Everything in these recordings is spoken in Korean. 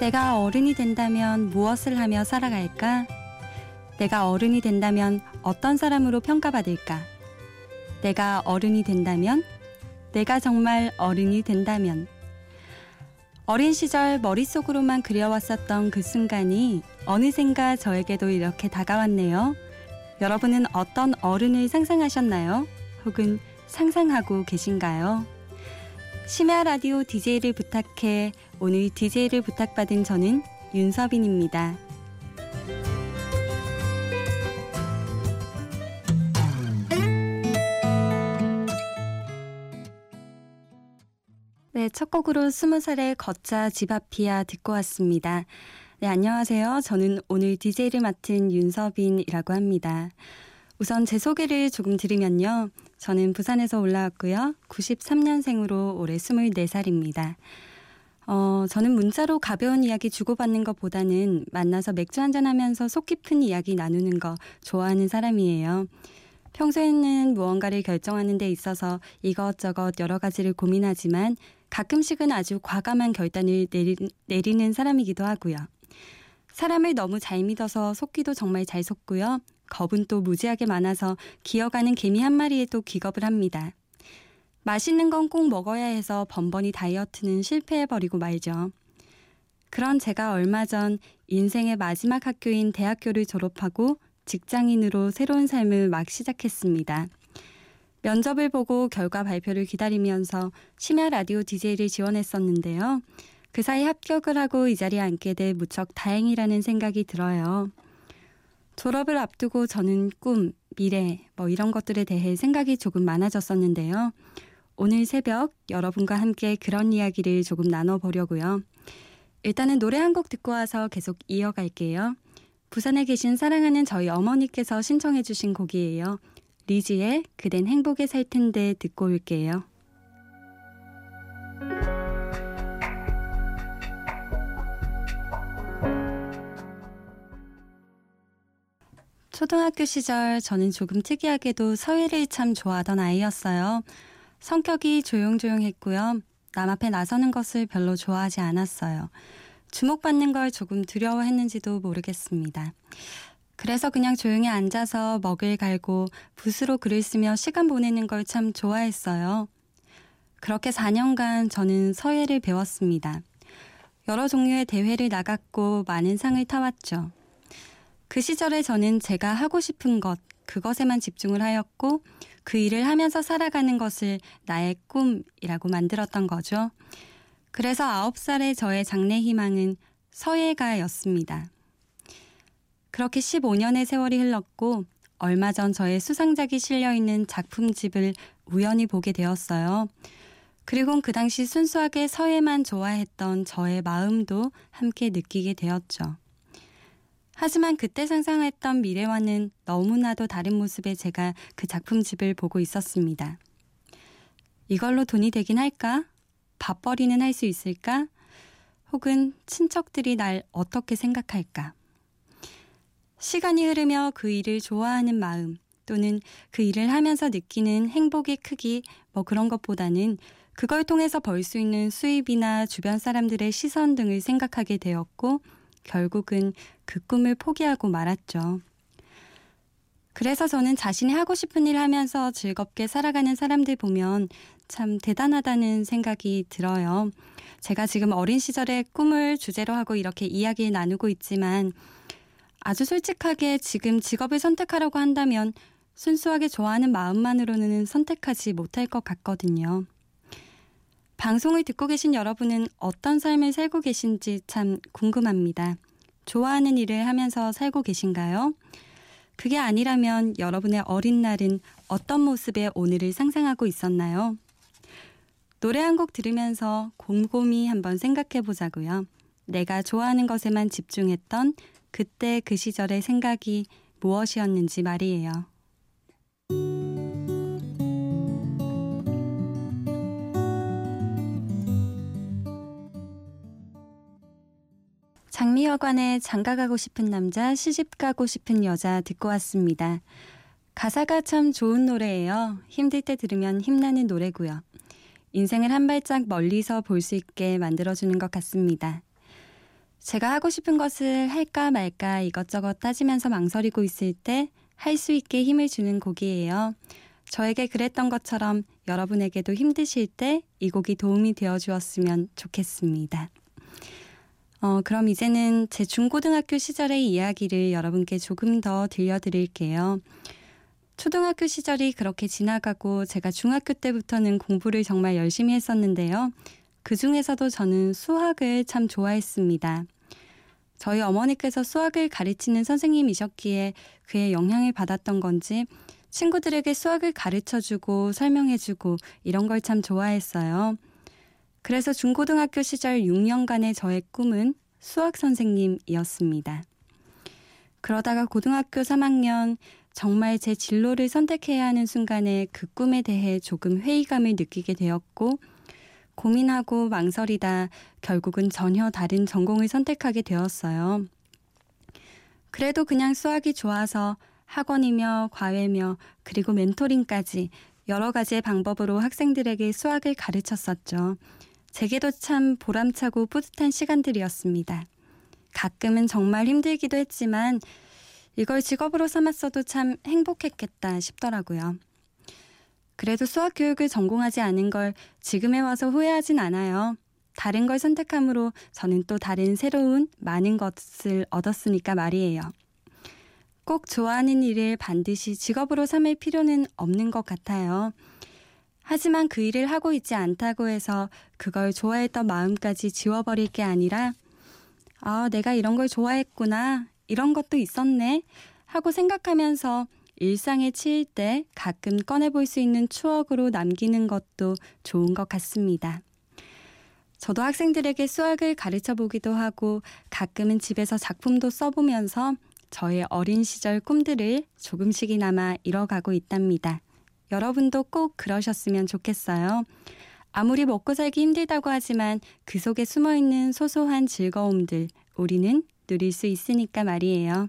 내가 어른이 된다면 무엇을 하며 살아갈까? 내가 어른이 된다면 어떤 사람으로 평가받을까? 내가 어른이 된다면? 내가 정말 어른이 된다면? 어린 시절 머릿속으로만 그려왔었던 그 순간이 어느샌가 저에게도 이렇게 다가왔네요. 여러분은 어떤 어른을 상상하셨나요? 혹은 상상하고 계신가요? 심야 라디오 DJ를 부탁해 오늘 DJ를 부탁받은 저는 윤서빈입니다. 네, 첫 곡으로 스무 살의 걷자 집 앞이야 듣고 왔습니다. 네, 안녕하세요. 저는 오늘 DJ를 맡은 윤서빈이라고 합니다. 우선 제 소개를 조금 드리면요. 저는 부산에서 올라왔고요. 93년생으로 올해 24살입니다. 어, 저는 문자로 가벼운 이야기 주고받는 것보다는 만나서 맥주 한잔 하면서 속 깊은 이야기 나누는 거 좋아하는 사람이에요. 평소에는 무언가를 결정하는 데 있어서 이것저것 여러 가지를 고민하지만 가끔씩은 아주 과감한 결단을 내리, 내리는 사람이기도 하고요. 사람을 너무 잘 믿어서 속기도 정말 잘 속고요. 겁은 또 무지하게 많아서 기어가는 개미 한 마리에도 기겁을 합니다. 맛있는 건 꼭 먹어야 해서 번번이 다이어트는 실패해버리고 말죠. 그런 제가 얼마 전 인생의 마지막 학교인 대학교를 졸업하고 직장인으로 새로운 삶을 막 시작했습니다. 면접을 보고 결과 발표를 기다리면서 심야 라디오 DJ를 지원했었는데요. 그 사이 합격을 하고 이 자리에 앉게 돼 무척 다행이라는 생각이 들어요. 졸업을 앞두고 저는 꿈, 미래, 뭐 이런 것들에 대해 생각이 조금 많아졌었는데요. 오늘 새벽 여러분과 함께 그런 이야기를 조금 나눠보려고요. 일단은 노래 한 곡 듣고 와서 계속 이어갈게요. 부산에 계신 사랑하는 저희 어머니께서 신청해주신 곡이에요. 리지의 그댄 행복에 살 텐데 듣고 올게요. 초등학교 시절 저는 조금 특이하게도 서예를 참 좋아하던 아이였어요. 성격이 조용조용했고요. 남 앞에 나서는 것을 별로 좋아하지 않았어요. 주목받는 걸 조금 두려워했는지도 모르겠습니다. 그래서 그냥 조용히 앉아서 먹을 갈고 붓으로 글을 쓰며 시간 보내는 걸 참 좋아했어요. 그렇게 4년간 저는 서예를 배웠습니다. 여러 종류의 대회를 나갔고 많은 상을 타왔죠. 그 시절에 저는 제가 하고 싶은 것, 그것에만 집중을 하였고 그 일을 하면서 살아가는 것을 나의 꿈이라고 만들었던 거죠. 그래서 아홉 살의 저의 장래 희망은 서예가였습니다. 그렇게 15년의 세월이 흘렀고 얼마 전 저의 수상작이 실려 있는 작품집을 우연히 보게 되었어요. 그리고 그 당시 순수하게 서예만 좋아했던 저의 마음도 함께 느끼게 되었죠. 하지만 그때 상상했던 미래와는 너무나도 다른 모습의 제가 그 작품집을 보고 있었습니다. 이걸로 돈이 되긴 할까? 밥벌이는 할 수 있을까? 혹은 친척들이 날 어떻게 생각할까? 시간이 흐르며 그 일을 좋아하는 마음 또는 그 일을 하면서 느끼는 행복의 크기 뭐 그런 것보다는 그걸 통해서 벌 수 있는 수입이나 주변 사람들의 시선 등을 생각하게 되었고 결국은 그 꿈을 포기하고 말았죠. 그래서 저는 자신이 하고 싶은 일 하면서 즐겁게 살아가는 사람들 보면 참 대단하다는 생각이 들어요. 제가 지금 어린 시절의 꿈을 주제로 하고 이렇게 이야기 나누고 있지만 아주 솔직하게 지금 직업을 선택하라고 한다면 순수하게 좋아하는 마음만으로는 선택하지 못할 것 같거든요. 방송을 듣고 계신 여러분은 어떤 삶을 살고 계신지 참 궁금합니다. 좋아하는 일을 하면서 살고 계신가요? 그게 아니라면 여러분의 어린 날은 어떤 모습의 오늘을 상상하고 있었나요? 노래 한 곡 들으면서 곰곰이 한번 생각해 보자고요. 내가 좋아하는 것에만 집중했던 그때 그 시절의 생각이 무엇이었는지 말이에요. 장미여관에 장가가고 싶은 남자, 시집가고 싶은 여자 듣고 왔습니다. 가사가 참 좋은 노래예요. 힘들 때 들으면 힘나는 노래고요. 인생을 한 발짝 멀리서 볼 수 있게 만들어주는 것 같습니다. 제가 하고 싶은 것을 할까 말까 이것저것 따지면서 망설이고 있을 때 할 수 있게 힘을 주는 곡이에요. 저에게 그랬던 것처럼 여러분에게도 힘드실 때 이 곡이 도움이 되어 주었으면 좋겠습니다. 어, 그럼 이제는 제 중고등학교 시절의 이야기를 여러분께 조금 더 들려드릴게요. 초등학교 시절이 그렇게 지나가고 제가 중학교 때부터는 공부를 정말 열심히 했었는데요. 그 중에서도 저는 수학을 참 좋아했습니다. 저희 어머니께서 수학을 가르치는 선생님이셨기에 그의 영향을 받았던 건지 친구들에게 수학을 가르쳐 주고 설명해 주고 이런 걸 참 좋아했어요. 그래서 중고등학교 시절 6년간의 저의 꿈은 수학 선생님이었습니다. 그러다가 고등학교 3학년 정말 제 진로를 선택해야 하는 순간에 그 꿈에 대해 조금 회의감을 느끼게 되었고 고민하고 망설이다 결국은 전혀 다른 전공을 선택하게 되었어요. 그래도 그냥 수학이 좋아서 학원이며 과외며 그리고 멘토링까지 여러 가지의 방법으로 학생들에게 수학을 가르쳤었죠. 제게도 참 보람차고 뿌듯한 시간들이었습니다. 가끔은 정말 힘들기도 했지만 이걸 직업으로 삼았어도 참 행복했겠다 싶더라고요. 그래도 수학 교육을 전공하지 않은 걸 지금에 와서 후회하진 않아요. 다른 걸 선택함으로 저는 또 다른 새로운 많은 것을 얻었으니까 말이에요. 꼭 좋아하는 일을 반드시 직업으로 삼을 필요는 없는 것 같아요. 하지만 그 일을 하고 있지 않다고 해서 그걸 좋아했던 마음까지 지워버릴 게 아니라, 아, 내가 이런 걸 좋아했구나. 이런 것도 있었네. 하고 생각하면서 일상에 치일 때 가끔 꺼내볼 수 있는 추억으로 남기는 것도 좋은 것 같습니다. 저도 학생들에게 수학을 가르쳐 보기도 하고 가끔은 집에서 작품도 써보면서 저의 어린 시절 꿈들을 조금씩이나마 이뤄가고 있답니다. 여러분도 꼭 그러셨으면 좋겠어요. 아무리 먹고 살기 힘들다고 하지만 그 속에 숨어 있는 소소한 즐거움들 우리는 누릴 수 있으니까 말이에요.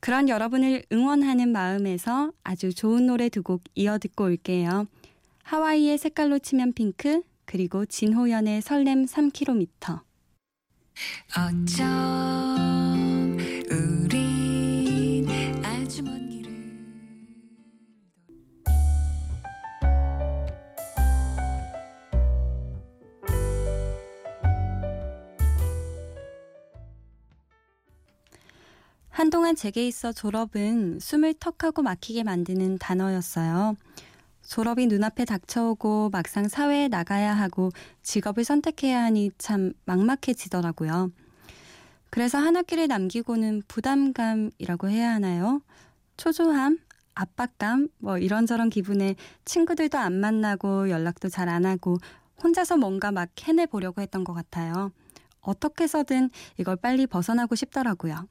그런 여러분을 응원하는 마음에서 아주 좋은 노래 두 곡 이어 듣고 올게요. 하와이의 색깔로 치면 핑크, 그리고 진호연의 설렘 3km. 어쩜 한동안 제게 있어 졸업은 숨을 턱하고 막히게 만드는 단어였어요. 졸업이 눈앞에 닥쳐오고 막상 사회에 나가야 하고 직업을 선택해야 하니 참 막막해지더라고요. 그래서 한 학기를 남기고는 부담감이라고 해야 하나요? 초조함, 압박감, 뭐 이런저런 기분에 친구들도 안 만나고 연락도 잘 안 하고 혼자서 뭔가 막 해내보려고 했던 것 같아요. 어떻게 해서든 이걸 빨리 벗어나고 싶더라고요.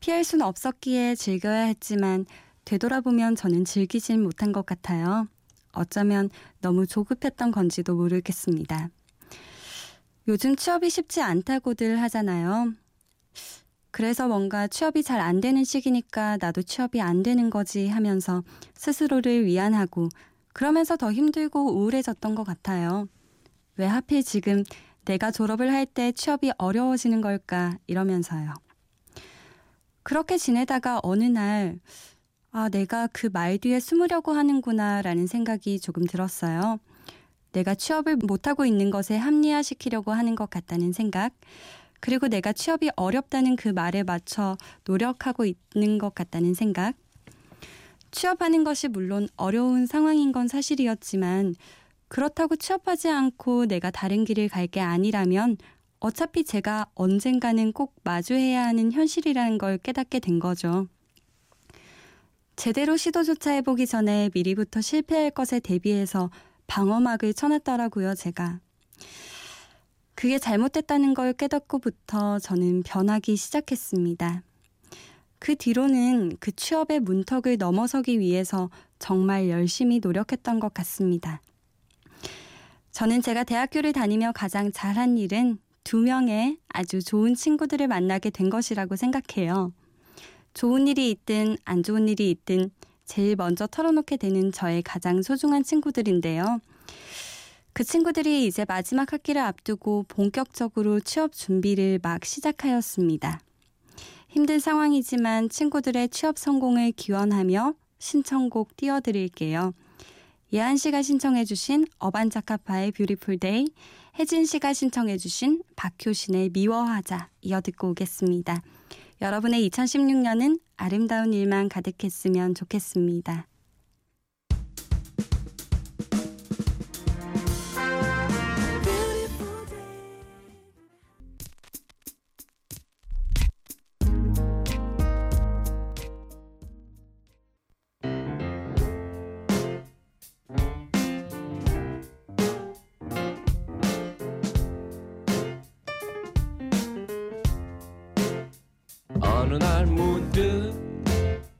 피할 수는 없었기에 즐겨야 했지만 되돌아보면 저는 즐기진 못한 것 같아요. 어쩌면 너무 조급했던 건지도 모르겠습니다. 요즘 취업이 쉽지 않다고들 하잖아요. 그래서 뭔가 취업이 잘 안 되는 시기니까 나도 취업이 안 되는 거지 하면서 스스로를 위안하고 그러면서 더 힘들고 우울해졌던 것 같아요. 왜 하필 지금 내가 졸업을 할 때 취업이 어려워지는 걸까 이러면서요. 그렇게 지내다가 어느 날, 아, 내가 그 말 뒤에 숨으려고 하는구나 라는 생각이 조금 들었어요. 내가 취업을 못하고 있는 것에 합리화시키려고 하는 것 같다는 생각, 그리고 내가 취업이 어렵다는 그 말에 맞춰 노력하고 있는 것 같다는 생각. 취업하는 것이 물론 어려운 상황인 건 사실이었지만, 그렇다고 취업하지 않고 내가 다른 길을 갈 게 아니라면 어차피 제가 언젠가는 꼭 마주해야 하는 현실이라는 걸 깨닫게 된 거죠. 제대로 시도조차 해보기 전에 미리부터 실패할 것에 대비해서 방어막을 쳐놨더라고요, 제가. 그게 잘못됐다는 걸 깨닫고부터 저는 변하기 시작했습니다. 그 뒤로는 그 취업의 문턱을 넘어서기 위해서 정말 열심히 노력했던 것 같습니다. 저는 제가 대학교를 다니며 가장 잘한 일은 두 명의 아주 좋은 친구들을 만나게 된 것이라고 생각해요. 좋은 일이 있든 안 좋은 일이 있든 제일 먼저 털어놓게 되는 저의 가장 소중한 친구들인데요. 그 친구들이 이제 마지막 학기를 앞두고 본격적으로 취업 준비를 막 시작하였습니다. 힘든 상황이지만 친구들의 취업 성공을 기원하며 신청곡 띄워드릴게요. 예한 씨가 신청해주신 어반자카파의 Beautiful Day, 혜진 씨가 신청해 주신 박효신의 미워하자 이어 듣고 오겠습니다. 여러분의 2016년은 아름다운 일만 가득했으면 좋겠습니다.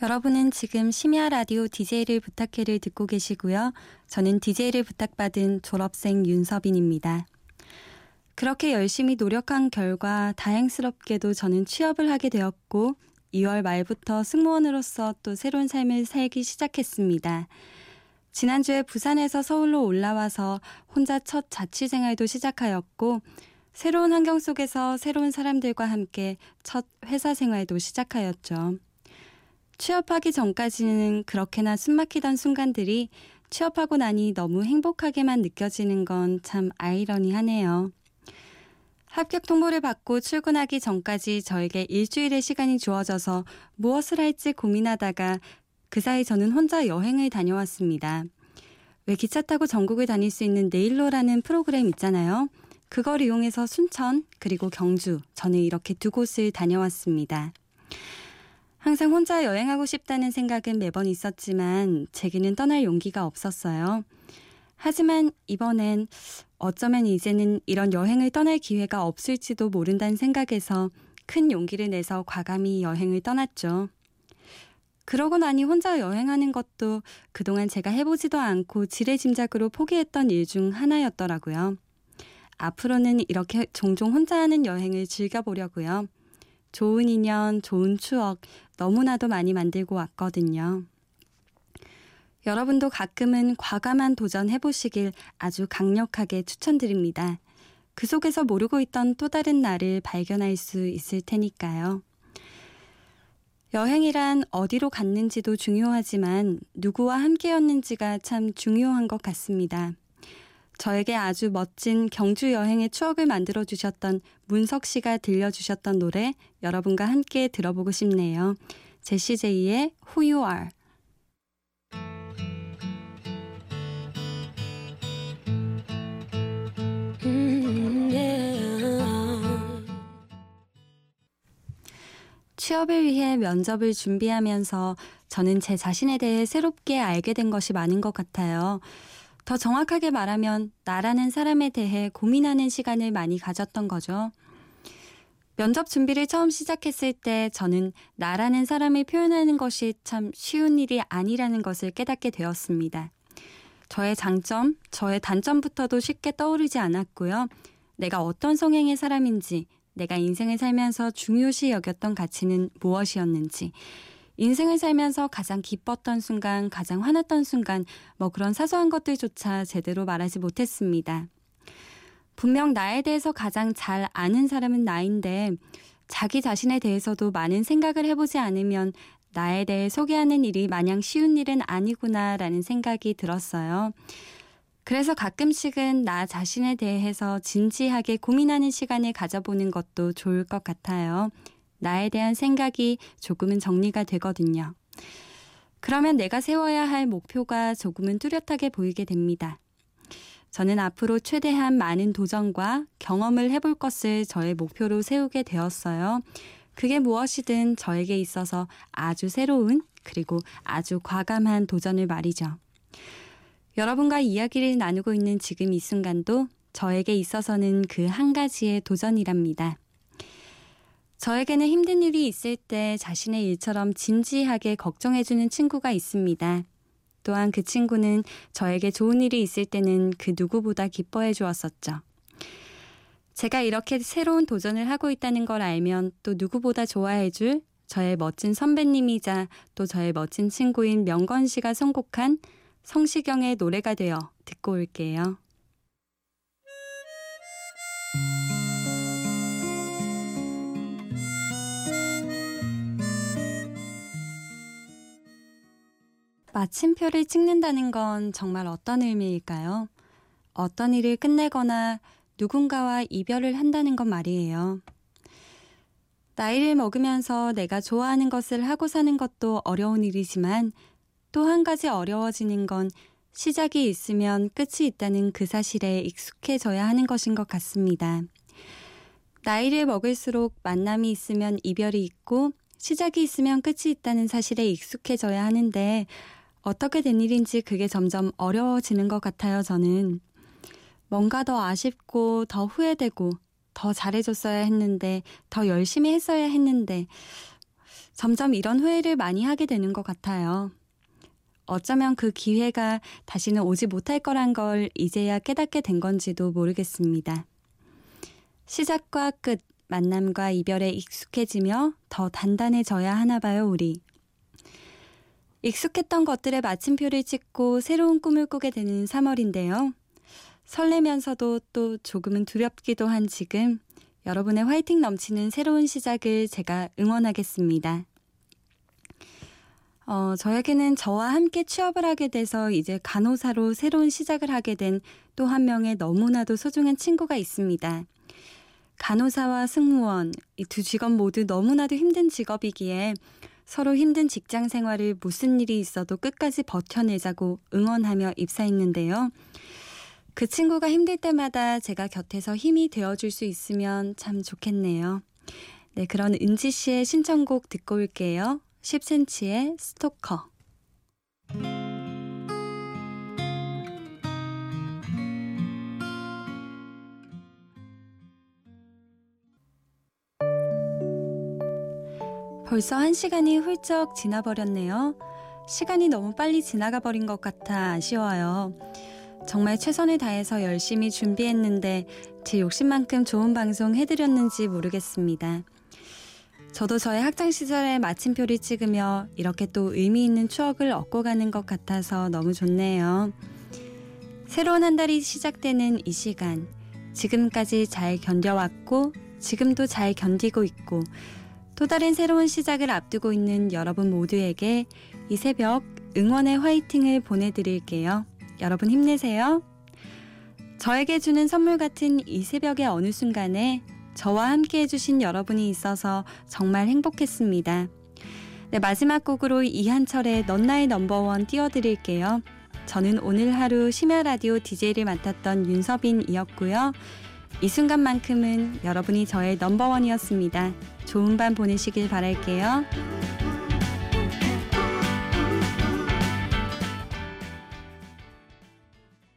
여러분은 지금 심야 라디오 DJ를 부탁해를 듣고 계시고요. 저는 DJ를 부탁받은 졸업생 윤서빈입니다. 그렇게 열심히 노력한 결과 다행스럽게도 저는 취업을 하게 되었고 2월 말부터 승무원으로서 또 새로운 삶을 살기 시작했습니다. 지난주에 부산에서 서울로 올라와서 혼자 첫 자취 생활도 시작하였고 새로운 환경 속에서 새로운 사람들과 함께 첫 회사 생활도 시작하였죠. 취업하기 전까지는 그렇게나 숨막히던 순간들이 취업하고 나니 너무 행복하게만 느껴지는 건 참 아이러니하네요. 합격 통보를 받고 출근하기 전까지 저에게 일주일의 시간이 주어져서 무엇을 할지 고민하다가 그 사이 저는 혼자 여행을 다녀왔습니다. 왜 기차 타고 전국을 다닐 수 있는 네일로라는 프로그램 있잖아요. 그걸 이용해서 순천 그리고 경주 저는 이렇게 두 곳을 다녀왔습니다. 항상 혼자 여행하고 싶다는 생각은 매번 있었지만 제게는 떠날 용기가 없었어요. 하지만 이번엔 어쩌면 이제는 이런 여행을 떠날 기회가 없을지도 모른다는 생각에서 큰 용기를 내서 과감히 여행을 떠났죠. 그러고 나니 혼자 여행하는 것도 그동안 제가 해보지도 않고 지레짐작으로 포기했던 일 중 하나였더라고요. 앞으로는 이렇게 종종 혼자 하는 여행을 즐겨보려고요. 좋은 인연, 좋은 추억 너무나도 많이 만들고 왔거든요. 여러분도 가끔은 과감한 도전 해보시길 아주 강력하게 추천드립니다. 그 속에서 모르고 있던 또 다른 나를 발견할 수 있을 테니까요. 여행이란 어디로 갔는지도 중요하지만 누구와 함께였는지가 참 중요한 것 같습니다. 저에게 아주 멋진 경주 여행의 추억을 만들어 주셨던 문석 씨가 들려주셨던 노래 여러분과 함께 들어보고 싶네요. 제시 제이의 Who You Are. 취업을 위해 면접을 준비하면서 저는 제 자신에 대해 새롭게 알게 된 것이 많은 것 같아요. 더 정확하게 말하면 나라는 사람에 대해 고민하는 시간을 많이 가졌던 거죠. 면접 준비를 처음 시작했을 때 저는 나라는 사람을 표현하는 것이 참 쉬운 일이 아니라는 것을 깨닫게 되었습니다. 저의 장점, 저의 단점부터도 쉽게 떠오르지 않았고요. 내가 어떤 성향의 사람인지, 내가 인생을 살면서 중요시 여겼던 가치는 무엇이었는지, 인생을 살면서 가장 기뻤던 순간, 가장 화났던 순간, 뭐 그런 사소한 것들조차 제대로 말하지 못했습니다. 분명 나에 대해서 가장 잘 아는 사람은 나인데, 자기 자신에 대해서도 많은 생각을 해보지 않으면 나에 대해 소개하는 일이 마냥 쉬운 일은 아니구나라는 생각이 들었어요. 그래서 가끔씩은 나 자신에 대해서 진지하게 고민하는 시간을 가져보는 것도 좋을 것 같아요. 나에 대한 생각이 조금은 정리가 되거든요. 그러면 내가 세워야 할 목표가 조금은 뚜렷하게 보이게 됩니다. 저는 앞으로 최대한 많은 도전과 경험을 해볼 것을 저의 목표로 세우게 되었어요. 그게 무엇이든 저에게 있어서 아주 새로운 그리고 아주 과감한 도전을 말이죠. 여러분과 이야기를 나누고 있는 지금 이 순간도 저에게 있어서는 그 한 가지의 도전이랍니다. 저에게는 힘든 일이 있을 때 자신의 일처럼 진지하게 걱정해주는 친구가 있습니다. 또한 그 친구는 저에게 좋은 일이 있을 때는 그 누구보다 기뻐해 주었었죠. 제가 이렇게 새로운 도전을 하고 있다는 걸 알면 또 누구보다 좋아해 줄 저의 멋진 선배님이자 또 저의 멋진 친구인 명건 씨가 선곡한 성시경의 노래가 되어 듣고 올게요. 마침표를 찍는다는 건 정말 어떤 의미일까요? 어떤 일을 끝내거나 누군가와 이별을 한다는 건 말이에요. 나이를 먹으면서 내가 좋아하는 것을 하고 사는 것도 어려운 일이지만 또 한 가지 어려워지는 건 시작이 있으면 끝이 있다는 그 사실에 익숙해져야 하는 것인 것 같습니다. 나이를 먹을수록 만남이 있으면 이별이 있고 시작이 있으면 끝이 있다는 사실에 익숙해져야 하는데 어떻게 된 일인지 그게 점점 어려워지는 것 같아요, 저는. 뭔가 더 아쉽고 더 후회되고 더 잘해줬어야 했는데 더 열심히 했어야 했는데 점점 이런 후회를 많이 하게 되는 것 같아요. 어쩌면 그 기회가 다시는 오지 못할 거란 걸 이제야 깨닫게 된 건지도 모르겠습니다. 시작과 끝, 만남과 이별에 익숙해지며 더 단단해져야 하나 봐요, 우리. 익숙했던 것들의 마침표를 찍고 새로운 꿈을 꾸게 되는 3월인데요. 설레면서도 또 조금은 두렵기도 한 지금 여러분의 화이팅 넘치는 새로운 시작을 제가 응원하겠습니다. 어, 저에게는 저와 함께 취업을 하게 돼서 이제 간호사로 새로운 시작을 하게 된 또 한 명의 너무나도 소중한 친구가 있습니다. 간호사와 승무원, 이 두 직업 모두 너무나도 힘든 직업이기에 서로 힘든 직장 생활을 무슨 일이 있어도 끝까지 버텨내자고 응원하며 입사했는데요. 그 친구가 힘들 때마다 제가 곁에서 힘이 되어줄 수 있으면 참 좋겠네요. 네, 그런 은지 씨의 신청곡 듣고 올게요. 10cm의 스토커. 벌써 한 시간이 훌쩍 지나버렸네요. 시간이 너무 빨리 지나가 버린 것 같아 아쉬워요. 정말 최선을 다해서 열심히 준비했는데 제 욕심만큼 좋은 방송 해드렸는지 모르겠습니다. 저도 저의 학창 시절에 마침표를 찍으며 이렇게 또 의미 있는 추억을 얻고 가는 것 같아서 너무 좋네요. 새로운 한 달이 시작되는 이 시간, 지금까지 잘 견뎌왔고, 지금도 잘 견디고 있고, 또 다른 새로운 시작을 앞두고 있는 여러분 모두에게 이 새벽 응원의 화이팅을 보내드릴게요. 여러분 힘내세요. 저에게 주는 선물 같은 이 새벽의 어느 순간에 저와 함께 해주신 여러분이 있어서 정말 행복했습니다. 네, 마지막 곡으로 이한철의 넌 나의 넘버원 띄워드릴게요. 저는 오늘 하루 심야 라디오 DJ를 맡았던 윤서빈이었고요. 이 순간만큼은 여러분이 저의 넘버원이었습니다. 좋은 밤 보내시길 바랄게요.